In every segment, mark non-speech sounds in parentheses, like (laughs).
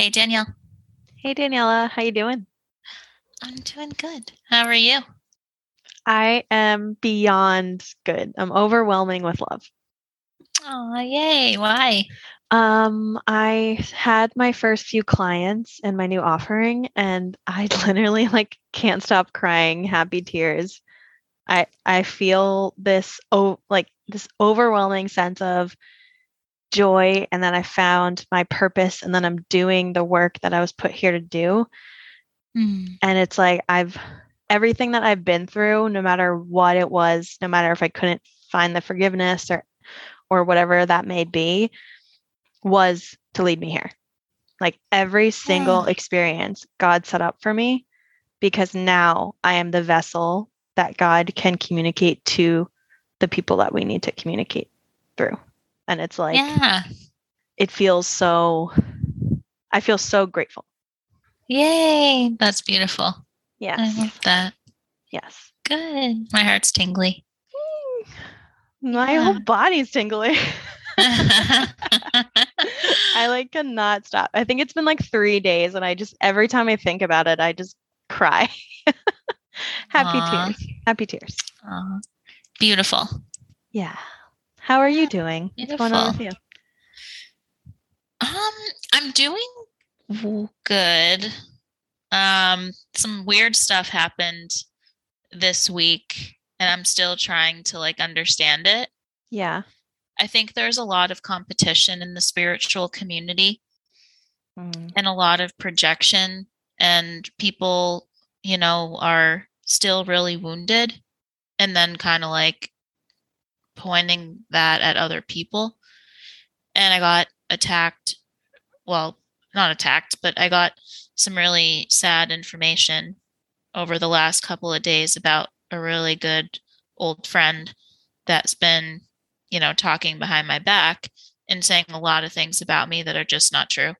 Hey, Danielle. Hey Daniela, how you doing? I'm doing good. How are you? I am beyond good. I'm overwhelming with love. Oh, yay. Why? Um, I had my first few clients in my new offering and I (laughs) literally like can't stop crying happy tears. I I feel this oh like this overwhelming sense of joy and then I found my purpose and then I'm doing the work that I was put here to do. Mm. And it's like I've everything that I've been through, no matter what it was, no matter if I couldn't find the forgiveness or or whatever that may be, was to lead me here. Like every single Yeah. experience God set up for me because now I am the vessel that God can communicate to the people that we need to communicate through. And it's like yeah. it feels so I feel so grateful. Yay. That's beautiful. Yeah i love that. Yes. Good. My heart's tingly. My Yeah. whole body's tingling. (laughs) I like cannot stop. I think it's been like three days, and I just every time I think about it, I just cry. (laughs) Happy Aw. tears. Happy tears. Aw, beautiful. Yeah. How are you doing? What's going on with you? Um, I'm doing good. Um, some weird stuff happened this week, and I'm still trying to like understand it. Yeah. I think there's a lot of competition in the spiritual community Mm. and a lot of projection, and people, you know, are still really wounded and then kind of like pointing that at other people. And I got attacked. Well, not attacked, but I got some really sad information over the last couple of days about a really good old friend that's been, you know, talking behind my back and saying a lot of things about me that are just not true.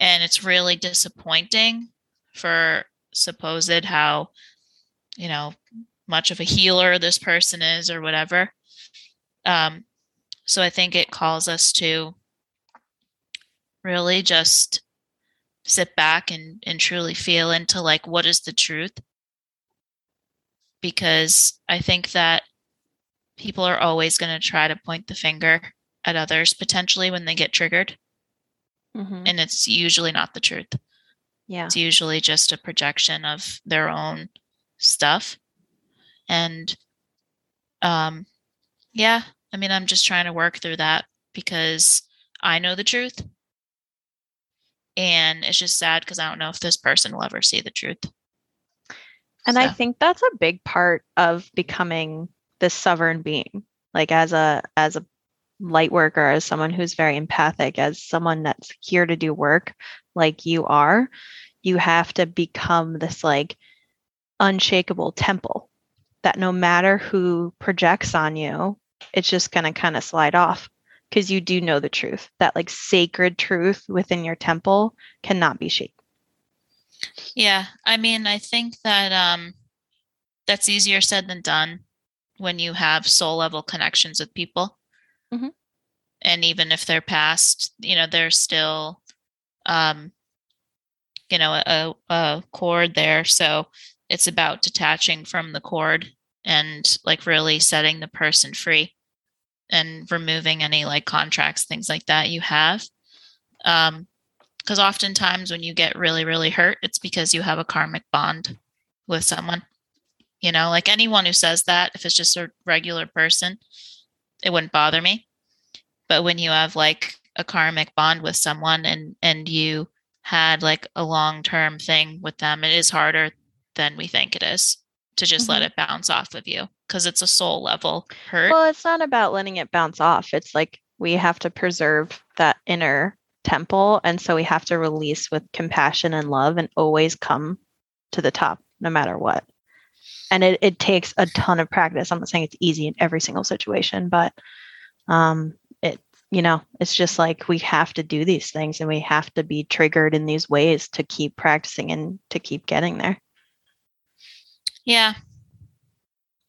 And it's really disappointing for supposed how, you know, much of a healer this person is or whatever. Um, so I think it calls us to really just sit back and, and truly feel into like what is the truth because i think that people are always going to try to point the finger at others potentially when they get triggered Mhm. and it's usually not the truth Yeah. it's usually just a projection of their own stuff and um yeah i mean i'm just trying to work through that because i know the truth and it's just sad because i don't know if this person will ever see the truth And I think that's a big part of becoming this sovereign being. Like as a as a light worker, as someone who's very empathic, as someone that's here to do work like you are, you have to become this like unshakable temple that no matter who projects on you, it's just going to kind of slide off because you do know the truth. That like sacred truth within your temple cannot be shaken. yeah i mean i think that um that's easier said than done when you have soul level connections with people Mhm. and even if they're past you know there's still um you know a, a cord there so it's about detaching from the cord and like really setting the person free and removing any like contracts things like that you have. Um because oftentimes when you get really really hurt it's because you have a karmic bond with someone you know? Like anyone who says that if it's just a regular person it wouldn't bother me. But when you have like a karmic bond with someone and and you had like a long term thing with them it is harder than we think it is to just let Mhm. it bounce off of you because it's a soul level hurt Well, it's not about letting it bounce off. It's like we have to preserve that inner temple. And so we have to release with compassion and love and always come to the top no matter what. And it, it takes a ton of practice. I'm not saying it's easy in every single situation, but um, it, you know, it's just like we have to do these things and we have to be triggered in these ways to keep practicing and to keep getting there. Yeah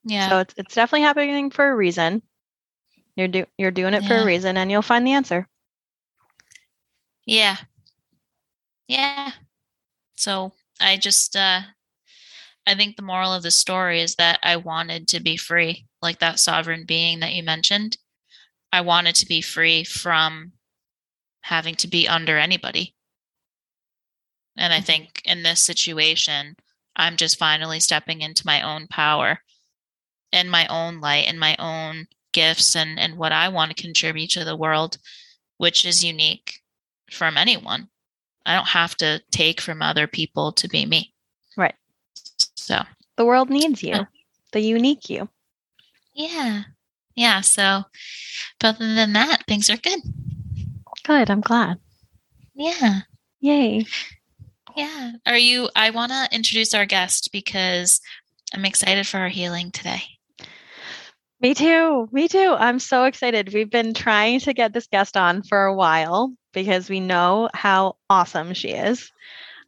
yeah So it's it's definitely happening for a reason. You're do you're doing it for a reason, and you'll find the answer. Yeah. Yeah. So I just uh I think the moral of the story is that I wanted to be free, like that sovereign being that you mentioned. I wanted to be free from having to be under anybody. And I think in this situation, I'm just finally stepping into my own power and my own light and my own gifts and, and what I want to contribute to the world, which is unique from anyone. I don't have to take from other people to be me. Right. So The world needs you, the unique you. yeah. Yeah. So but other than that, things are good. Good. I'm glad. Yeah. Yay. Yeah. Are you I wanna introduce our guest because I'm excited for our healing today. Me too. Me too. I'm so excited. We've been trying to get this guest on for a while because we know how awesome she is.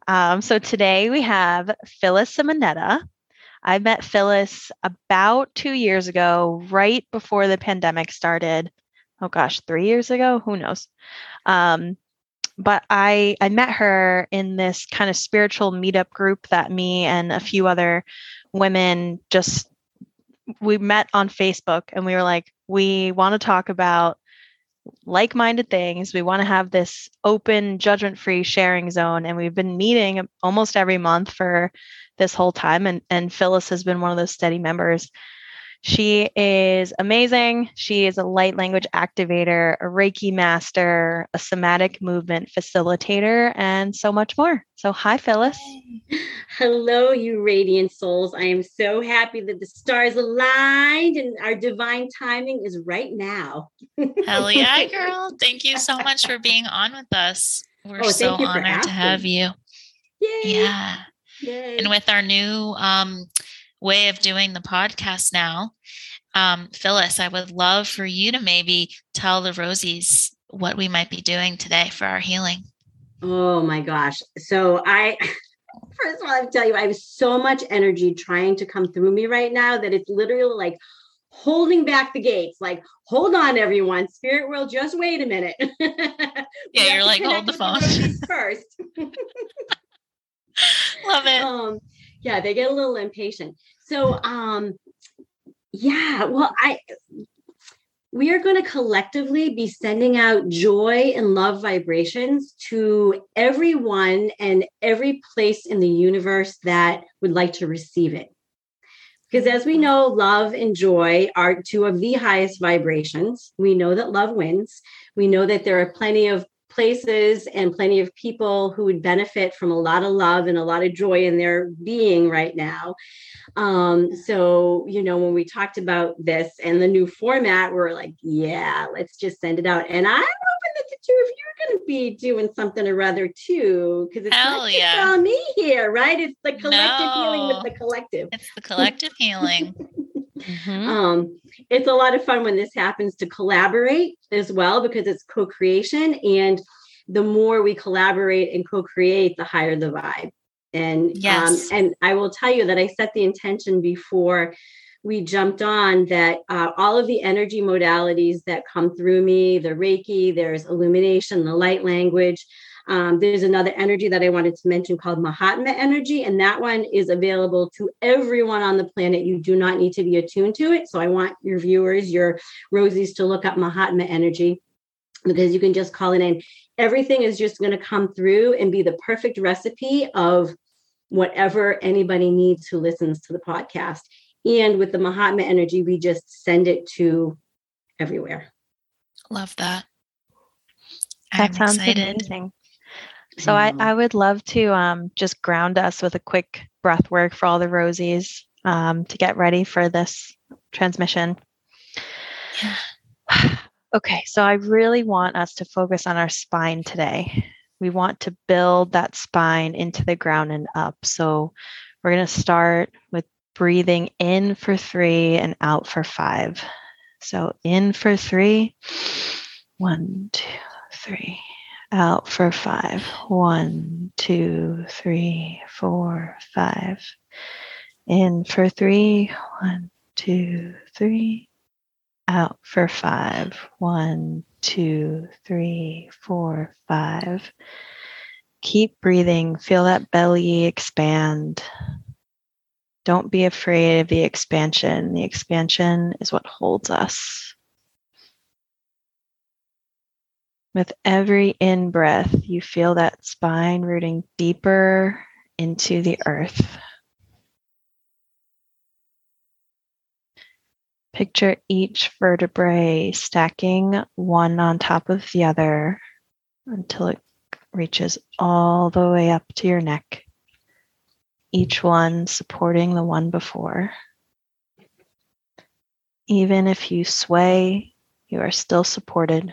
Um, so today we have Phyllis Simonetta. I met Phyllis about two years ago, right before the pandemic started. Oh gosh, three years ago? Who knows? Um, but I I met her in this kind of spiritual meetup group that me and a few other women just we met on Facebook and we were like, we want to talk about like minded things. We want to have this open, judgment free sharing zone. And we've been meeting almost every month for this whole time. And, and Phyllis has been one of those steady members. She is amazing. She is a light language activator, a Reiki master, a somatic movement facilitator, and so much more. So, hi, Phyllis. Hello, you radiant souls. I am so happy that the stars aligned and our divine timing is right now. Hell yeah, (laughs) girl. Thank you so much for being on with us. We're Oh, so thank you for honored to have you. Yay. Yeah. Yay. And with our new um, way of doing the podcast now, um, Phyllis, I would love for you to maybe tell the Rosies what we might be doing today for our healing. Oh my gosh. So I (laughs) first of all, I have to tell you, I have so much energy trying to come through me right now that it's literally like holding back the gates. Like, hold on, everyone. Spirit world, just wait a minute. (laughs) Yeah, you're like, hold the phone. (laughs) First. Love it. um yeah they get a little impatient. So um yeah well i we are going to collectively be sending out joy and love vibrations to everyone and every place in the universe that would like to receive it. Because as we know love and joy are two of the highest vibrations. We know that love wins. We know that there are plenty of places and plenty of people who would benefit from a lot of love and a lot of joy in their being right now. Um, so, you know, when we talked about this and the new format, we're like, yeah, let's just send it out. And I'm hoping that the two of you are going to be doing something or other too, because it's Hell not just yeah. on me here, right? It's the collective healing with the collective. It's the collective healing. (laughs) Mhm. Um, it's a lot of fun when this happens to collaborate as well because it's co-creation, and the more we collaborate and co-create, the higher the vibe. And Yes. um, and I will tell you that I set the intention before we jumped on that uh, all of the energy modalities that come through me, the Reiki, there's illumination, the light language. Um, there's another energy that I wanted to mention called Mahatma energy, and that one is available to everyone on the planet. You do not need to be attuned to it. So I want your viewers, your Rosies, to look up Mahatma energy because you can just call it in. Everything is just going to come through and be the perfect recipe of whatever anybody needs who listens to the podcast. And with the Mahatma energy, we just send it to everywhere. Love that. That I'm sounds excited. amazing. So I, know. I would love to um, just ground us with a quick breath work for all the Rosies um, to get ready for this transmission. (sighs) Okay, so I really want us to focus on our spine today. We want to build that spine into the ground and up. So we're going to start with breathing in for three and out for five. So in for three, one, two, three. Out for five. One, two, three, four, five. In for three. One, two, three. Out for five. One, two, three, four, five. Keep breathing. Feel that belly expand. Don't be afraid of the expansion. The expansion is what holds us. With every in breath, you feel that spine rooting deeper into the earth. Picture each vertebrae stacking one on top of the other until it reaches all the way up to your neck, each one supporting the one before. Even if you sway, you are still supported.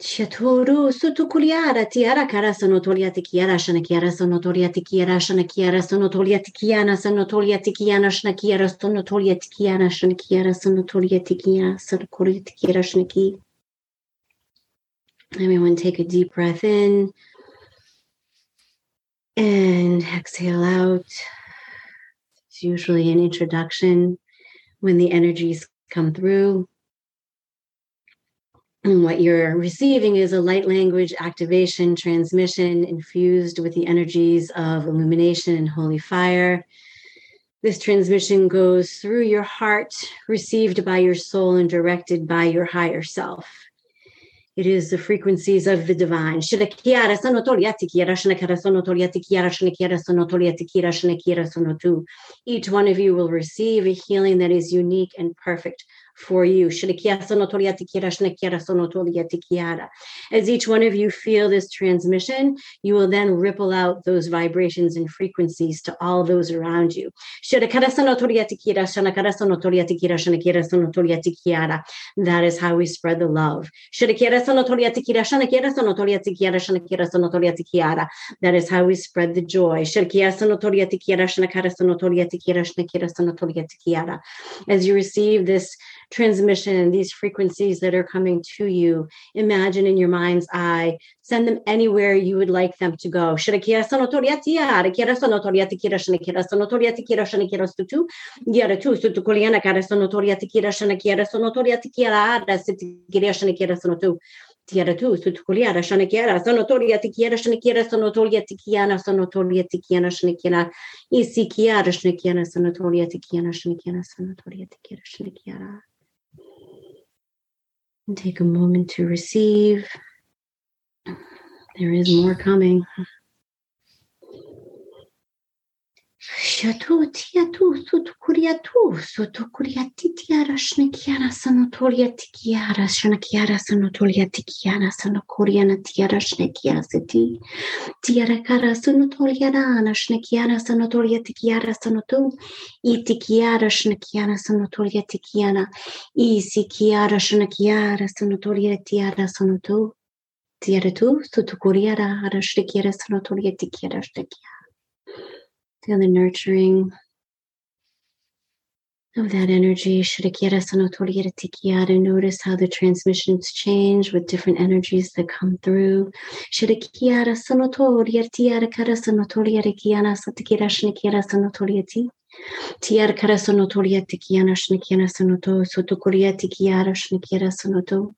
Sutukuliara tiara kara sonotolia tikiara shana kiara sonotolia tikiara shana kiara sonotolia tikiana sonotolia tikiana shana kiara sonotolia tikiana shana kiara sonotolia tikiana sonotolia tikiara shana ki. Everyone take a deep breath in and exhale out. It's usually an introduction when the energies come through. (clears throat) What you're receiving is a light language activation transmission infused with the energies of illumination and holy fire. This transmission goes through your heart, received by your soul, and directed by your higher self. It is the frequencies of the divine. Each one of you will receive a healing that is unique and perfect for you. As each one of you feel this transmission, you will then ripple out those vibrations and frequencies to all those around you. That is how we spread the love. That is how we spread the joy. As you receive this transmission, these frequencies that are coming to you. Imagine in your mind's eye, send them anywhere you would like them to go. Take a moment to receive. There is more coming. Γιατί τι ατού, σου το κουριατού, σου το κουριατή τι άρασνε και άρασαν ο τόλια τι και άρασαν και άρασαν ο τόλια τι και άρασαν ο κούρια να τι άρασνε και άρασε τι. Τι άρασαν ο τόλια να άρασνε και άρασαν ο τόλια τι και άρασαν ο τόλ. Ή τι και άρασνε και άρασαν ο τόλια τι και άρα. Ή σι και άρασαν και άρασαν ο τόλια τι άρασαν ο τόλ. Τι άρα του, σου το κουριαρά, άρασνε και άρασαν ο τόλια τι και άρασνε και άρασνε. Feel the nurturing of that energy. Notice how the transmissions change with different energies that come through. Tiara kara sonotoria tikiana shnikiana sonoto sotokoria tikiara shnikiara sonoto.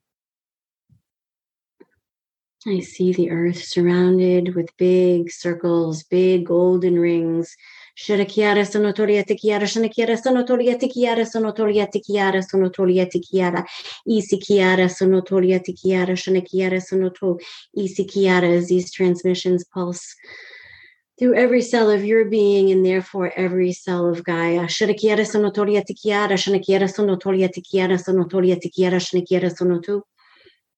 I see the earth surrounded with big circles, big golden rings. Shirakiara sonotoria tikiara, shanakiara sonotoria tikiara, sonotoria tikiara, sonotoria tikiara, isikiara, sonotoria tikiara, shanakiara, sonoto, isikiara, as these transmissions pulse through every cell of your being and therefore every cell of Gaia. Shirakiara sonotoria tikiara, shanakiara sonotoria tikiara, sonotoria tikiara, shanakiara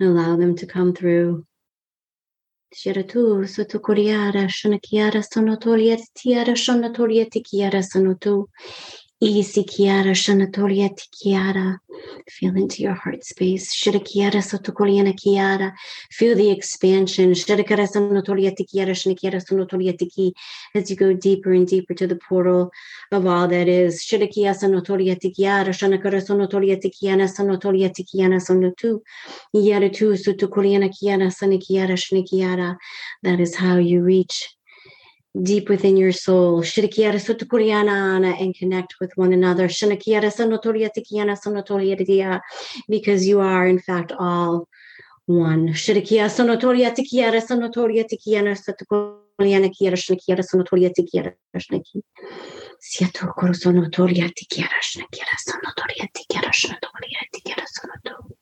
and allow them to come through. Shiratu tiara Easy Kiara Shanatoria Tikiara. Feel into your heart space. Shirakiara Sotokoliana Kiara. Feel the expansion. Shirakara Sanotoria Tikiara Shanakiara Sonotoria Tiki as you go deeper and deeper to the portal of all that is. Shirakia Sanotoria Tikiara Shanakara Sonotoria Tikiana Sonotoria Tikiana Sonotu. Yara tu Sotokoliana Kiara Sanakiara Shanakiara. That is how you reach deep within your soul. Shirikiara Sotukuriana and connect with one another. Shanakiara Sanotoria Tikiana Sonotoria because you are in fact all one. Shirikia Sonotoria Tikiara Sonotoria Tikiana Sotukuriana Kiara Shanakiara Sonotoria Tikiara Shnaki. Siato Koro Sonotoria Tikiara Shnakiara Sonotoria Tikiara Sonoto.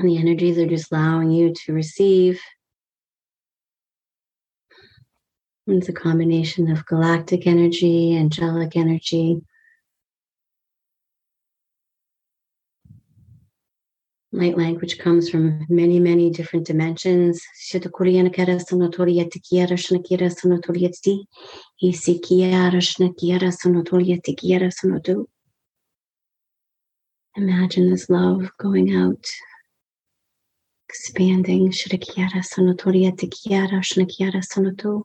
And the energies are just allowing you to receive. It's a combination of galactic energy, angelic energy. Light language comes from many, many different dimensions. Imagine this love going out expanding. Shrikyara Sanuturya Tikyara Shnakyara Sanutu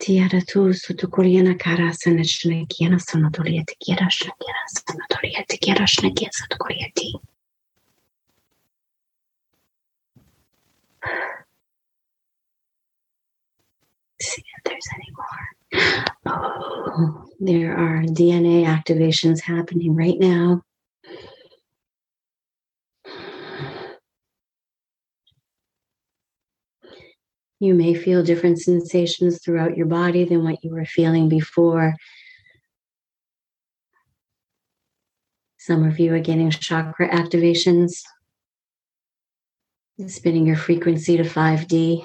Tiara Tu Sutukuriana Kara Sanachnakyana Sanuturya Tikyara Shnakyara Sanuturya Tikyara Shnakyana Satukurya Ti See if there's any more. Oh, there are DNA activations happening right now. You may feel different sensations throughout your body than what you were feeling before. Some of you are getting chakra activations spinning your frequency to 5D.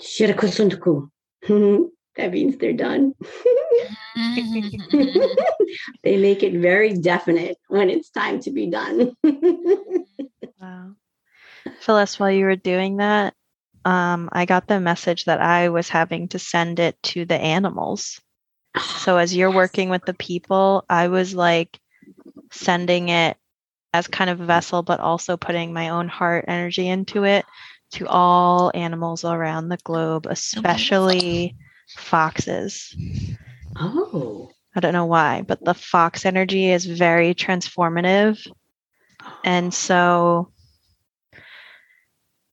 Shirakusuntuku. (laughs) that means they're done. (laughs) they make it very definite when it's time to be done. (laughs) wow. Phyllis, while you were doing that, um, I got the message that I was having to send it to the animals. So as you're (gasps) working with the people, I was like sending it as kind of a vessel, but also putting my own heart energy into it to all animals around the globe, especially foxes. Oh. I don't know why, but the fox energy is very transformative. And (gasps) so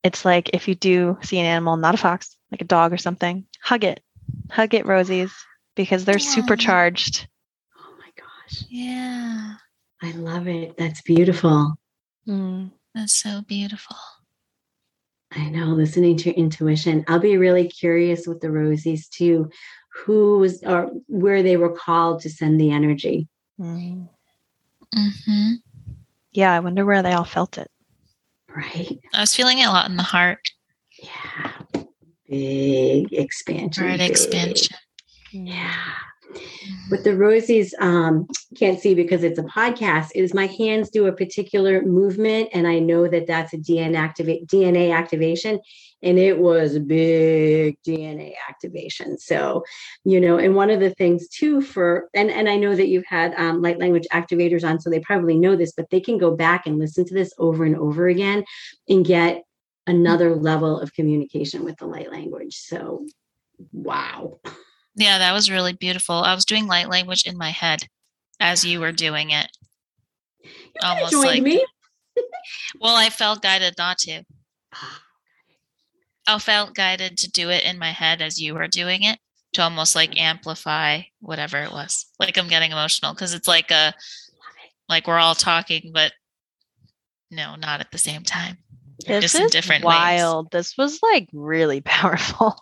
it's like if you do see an animal, not a fox, like a dog or something, hug it. Hug it, Rosies, because they're Yeah. supercharged. Oh my gosh. Yeah, I love it. That's beautiful. Mm. that's so beautiful. I know, listening to your intuition. I'll be really curious with the Rosies too, who was or where they were called to send the energy. Mm. hmm Yeah, I wonder where they all felt it. Right? I was feeling it a lot in the heart. Yeah. big expansion. Right big. expansion. Yeah. What the Rosies um, can't see because it's a podcast is my hands do a particular movement, and I know that that's a DNA DNA activation, and it was a big DNA activation. So, you know, and one of the things too for and and I know that you've had um, light language activators on, so they probably know this, but they can go back and listen to this over and over again and get another level of communication with the light language. So, wow. Yeah, that was really beautiful. I was doing light language in my head as you were doing it. Almost like me. (laughs) well, I felt guided not to. I felt guided to do it in my head as you were doing it to almost like amplify whatever it was. Like I'm getting emotional because it's like a like we're all talking, but no, not at the same time. This Just is different wild. Ways. This was like really (laughs) powerful.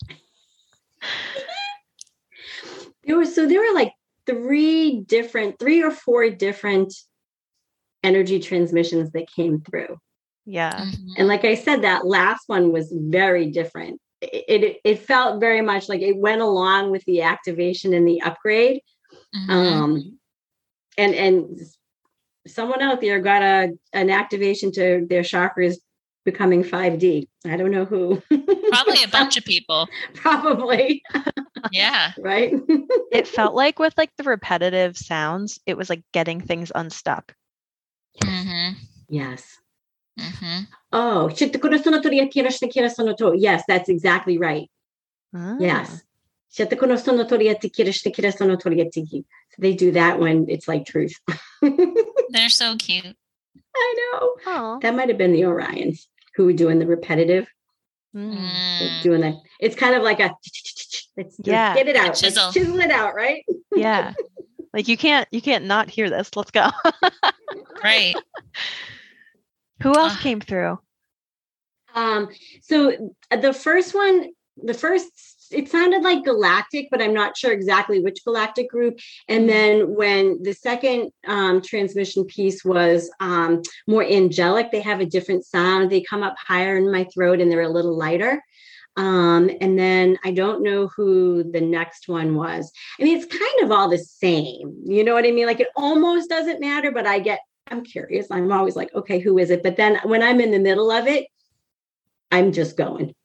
There was so there were like three different, three or four different energy transmissions that came through. Yeah. Mm-hmm. And like I said, that last one was very different. It, it, it felt very much like it went along with the activation and the upgrade. Mm-hmm. Um and and someone out there got a an activation to their chakras becoming 5D. I don't know who. Probably a bunch of people. (laughs) Probably. yeah. Right. (laughs) it felt like with like the repetitive sounds, it was like getting things unstuck. Mm-hmm. Yes. Mm-hmm. Oh, yes, that's exactly right. Ah. Yes. So they do that when it's like truth. (laughs) They're so cute. I know. Aww. That might have been the Orions who were doing the repetitive. Mm. Doing that. It's kind of like a let's yeah. get it out. Chisel. Let's chisel it out, right? Yeah. (laughs) like you can't you can't not hear this. Let's go. (laughs) right. Who else uh, came through? Um, so the first one, the first it sounded like galactic but i'm not sure exactly which galactic group and then when the second um, transmission piece was um, more angelic they have a different sound they come up higher in my throat and they're a little lighter um, and then I don't know who the next one was. I mean, it's kind of all the same. You know what I mean? Like it almost doesn't matter, but I get, I'm curious. I'm always like, okay, who is it? But then when I'm in the middle of it, I'm just going.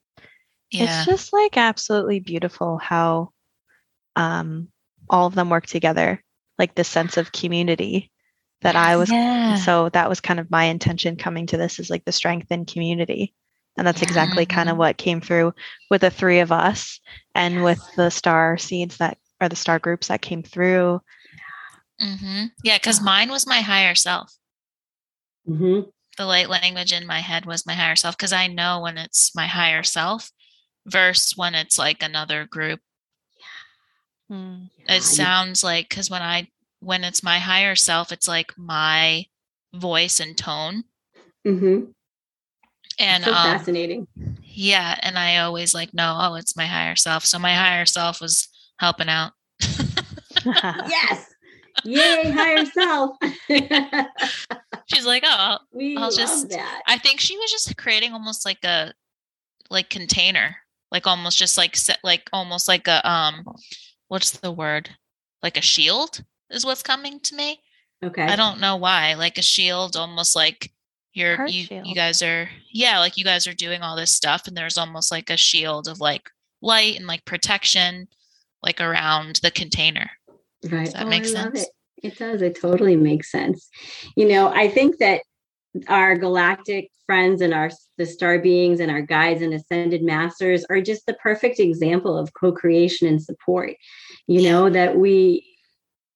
Yeah. It's just like absolutely beautiful how um, all of them work together, like the sense of community that I was. Yeah. So that was kind of my intention coming to this is like the strength in community. And that's yeah. exactly kind of what came through with the three of us and yes. with the star seeds that are the star groups that came through. Mm-hmm. Yeah, because mine was my higher self. Mm-hmm. The light language in my head was my higher self because I know when it's my higher self, versus when it's like another group. Mm. It sounds like because when I when it's my higher self, it's like my voice and tone. Mm-hmm. And so um, fascinating. Yeah, and I always like no, oh, it's my higher self. So my higher self was helping out. (laughs) yes. Yay, higher self. (laughs) She's like, oh, I'll, we I'll just. That. I think she was just creating almost like a like container like almost just like set like almost like a um what's the word? Like a shield is what's coming to me? Okay. i don't know why like a shield almost like you're Heart you shield. you guys are yeah like you guys are doing all this stuff and there's almost like a shield of like light and like protection like around the container. Right. Does that oh, make sense? it. it does. It totally makes sense. You know i think that our galactic friends and our the star beings and our guides and ascended masters are just the perfect example of co-creation and support. You know that we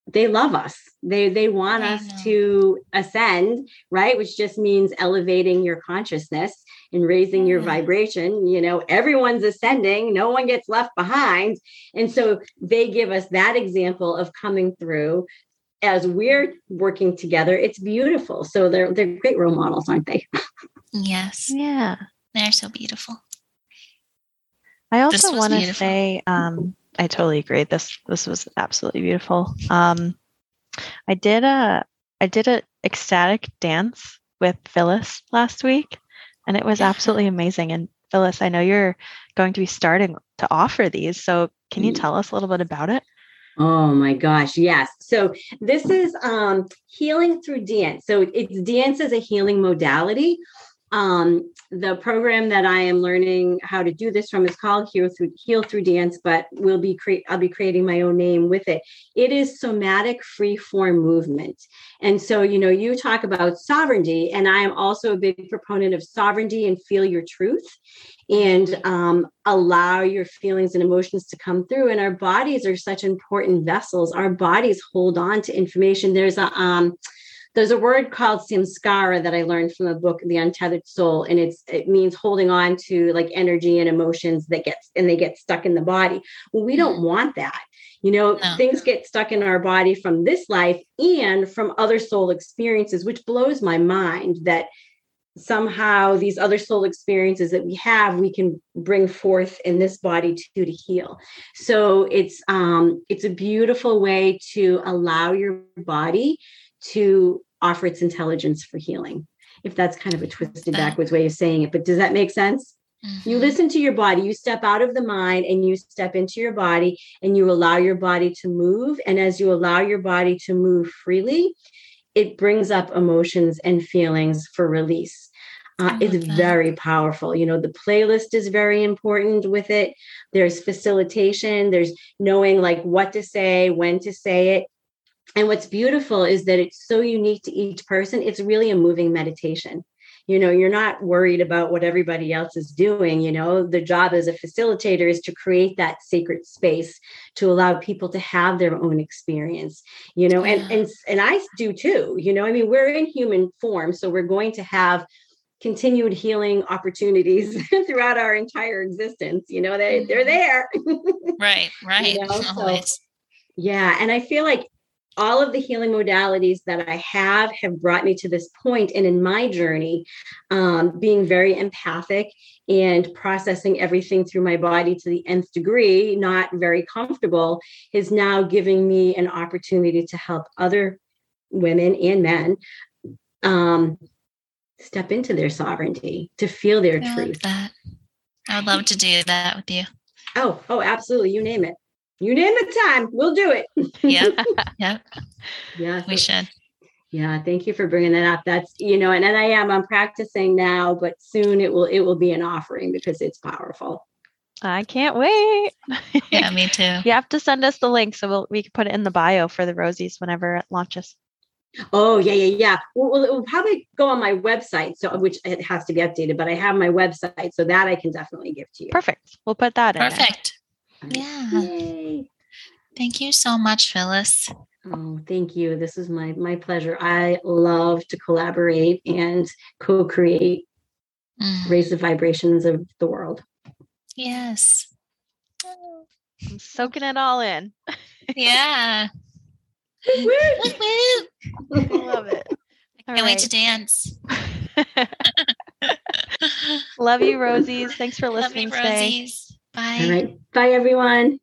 they love us. They they want us to ascend right? Which just means elevating your consciousness and raising your mm-hmm. vibration. You know everyone's ascending. No one gets left behind. And so they give us that example of coming through as we're working together, it's beautiful. So they're they're great role models, aren't they? (laughs) Yes. Yeah. They're so beautiful. I also want to say, um, I totally agree. This this was absolutely beautiful. Um, I did a I did a ecstatic dance with Phyllis last week, and it was absolutely amazing. And Phyllis, I know you're going to be starting to offer these. So can you Mm. tell us a little bit about it? Oh my gosh, yes. So this is um healing through dance. So it's dance as a healing modality. Um the program that I am learning how to do this from is called Heal Through Heal Through Dance, but we'll be I'll be creating my own name with it. It is somatic free form movement. And so, you know, you talk about sovereignty, and I am also a big proponent of sovereignty and feel your truth and um, allow your feelings and emotions to come through. And our bodies are such important vessels. Our bodies hold on to information. There's a um, there's a word called samskara that I learned from the book The Untethered Soul, and it's it means holding on to like energy and emotions that gets and they get stuck in the body. Well, we don't want that. You know, No. things get stuck in our body from this life and from other soul experiences, which blows my mind that somehow these other soul experiences that we have we can bring forth in this body too to heal so it's um it's a beautiful way to allow your body to offer its intelligence for healing if that's kind of a twisted backwards way of saying it but does that make sense? You Mhm. listen to your body you step out of the mind and you step into your body and you allow your body to move. And as you allow your body to move freely it brings up emotions and feelings for release. Uh, it's that. very powerful. You know the playlist is very important with it. There's facilitation. There's knowing like what to say when to say it and what's beautiful is that it's so unique to each person it's really a moving meditation. You know you're not worried about what everybody else is doing you know? The job as a facilitator is to create that sacred space to allow people to have their own experience you know? And and and i do too you know? I mean we're in human form so we're going to have continued healing opportunities (laughs) throughout our entire existence you know? They they're mm-hmm. there. (laughs) Right, right. know, (laughs) so- Yeah. And I feel like all of the healing modalities that I have have brought me to this point and in my journey, um, being very empathic and processing everything through my body to the nth degree, not very comfortable, is now giving me an opportunity to help other women and men um, step into their sovereignty, to feel their I love truth. that. I would love to do that with you. Oh, oh, absolutely. You name it. You name the time, we'll do it. (laughs) yeah. yep. Yeah. We should. Yeah, thank you for bringing that up. That's you know, and, and I am I'm practicing now, but soon it will it will be an offering because it's powerful. I can't wait. (laughs) Yeah, me too. You have to send us the link so we'll, we can put it in the bio for the Rosies whenever it launches. Oh yeah, yeah, yeah. Well, well, it will probably go on my website, so which it has to be updated, but I have my website, so that I can definitely give to you. Perfect. We'll put that in. Perfect. Yeah. Yay. Thank you so much, Phyllis. Oh, thank you. This is my my pleasure. I love to collaborate and co-create, Mm, raise the vibrations of the world. Yes. I'm soaking it all in. (laughs) Yeah. Woo! Woo, woo. I love it. I can't wait to dance. (laughs) love you, Rosies. Thanks for Love you, listening today. Rosies. Bye. All right. Bye everyone.